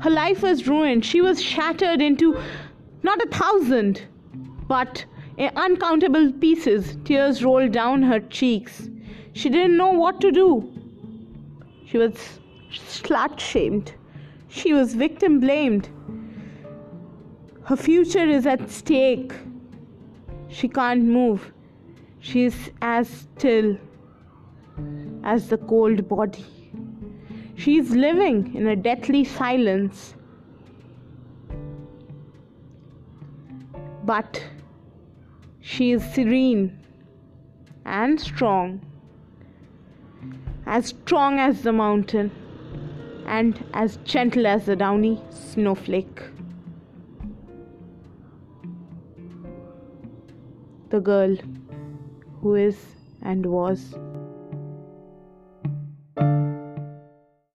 Her life was ruined. She was shattered into not a thousand, but uncountable pieces. Tears rolled down her cheeks. She didn't know what to do. She was slut shamed. She was victim blamed. Her future is at stake. She can't move. She is as still as the cold body. She is living in a deathly silence. But she is serene and strong, as strong as the mountain and as gentle as the downy snowflake. The girl who is and was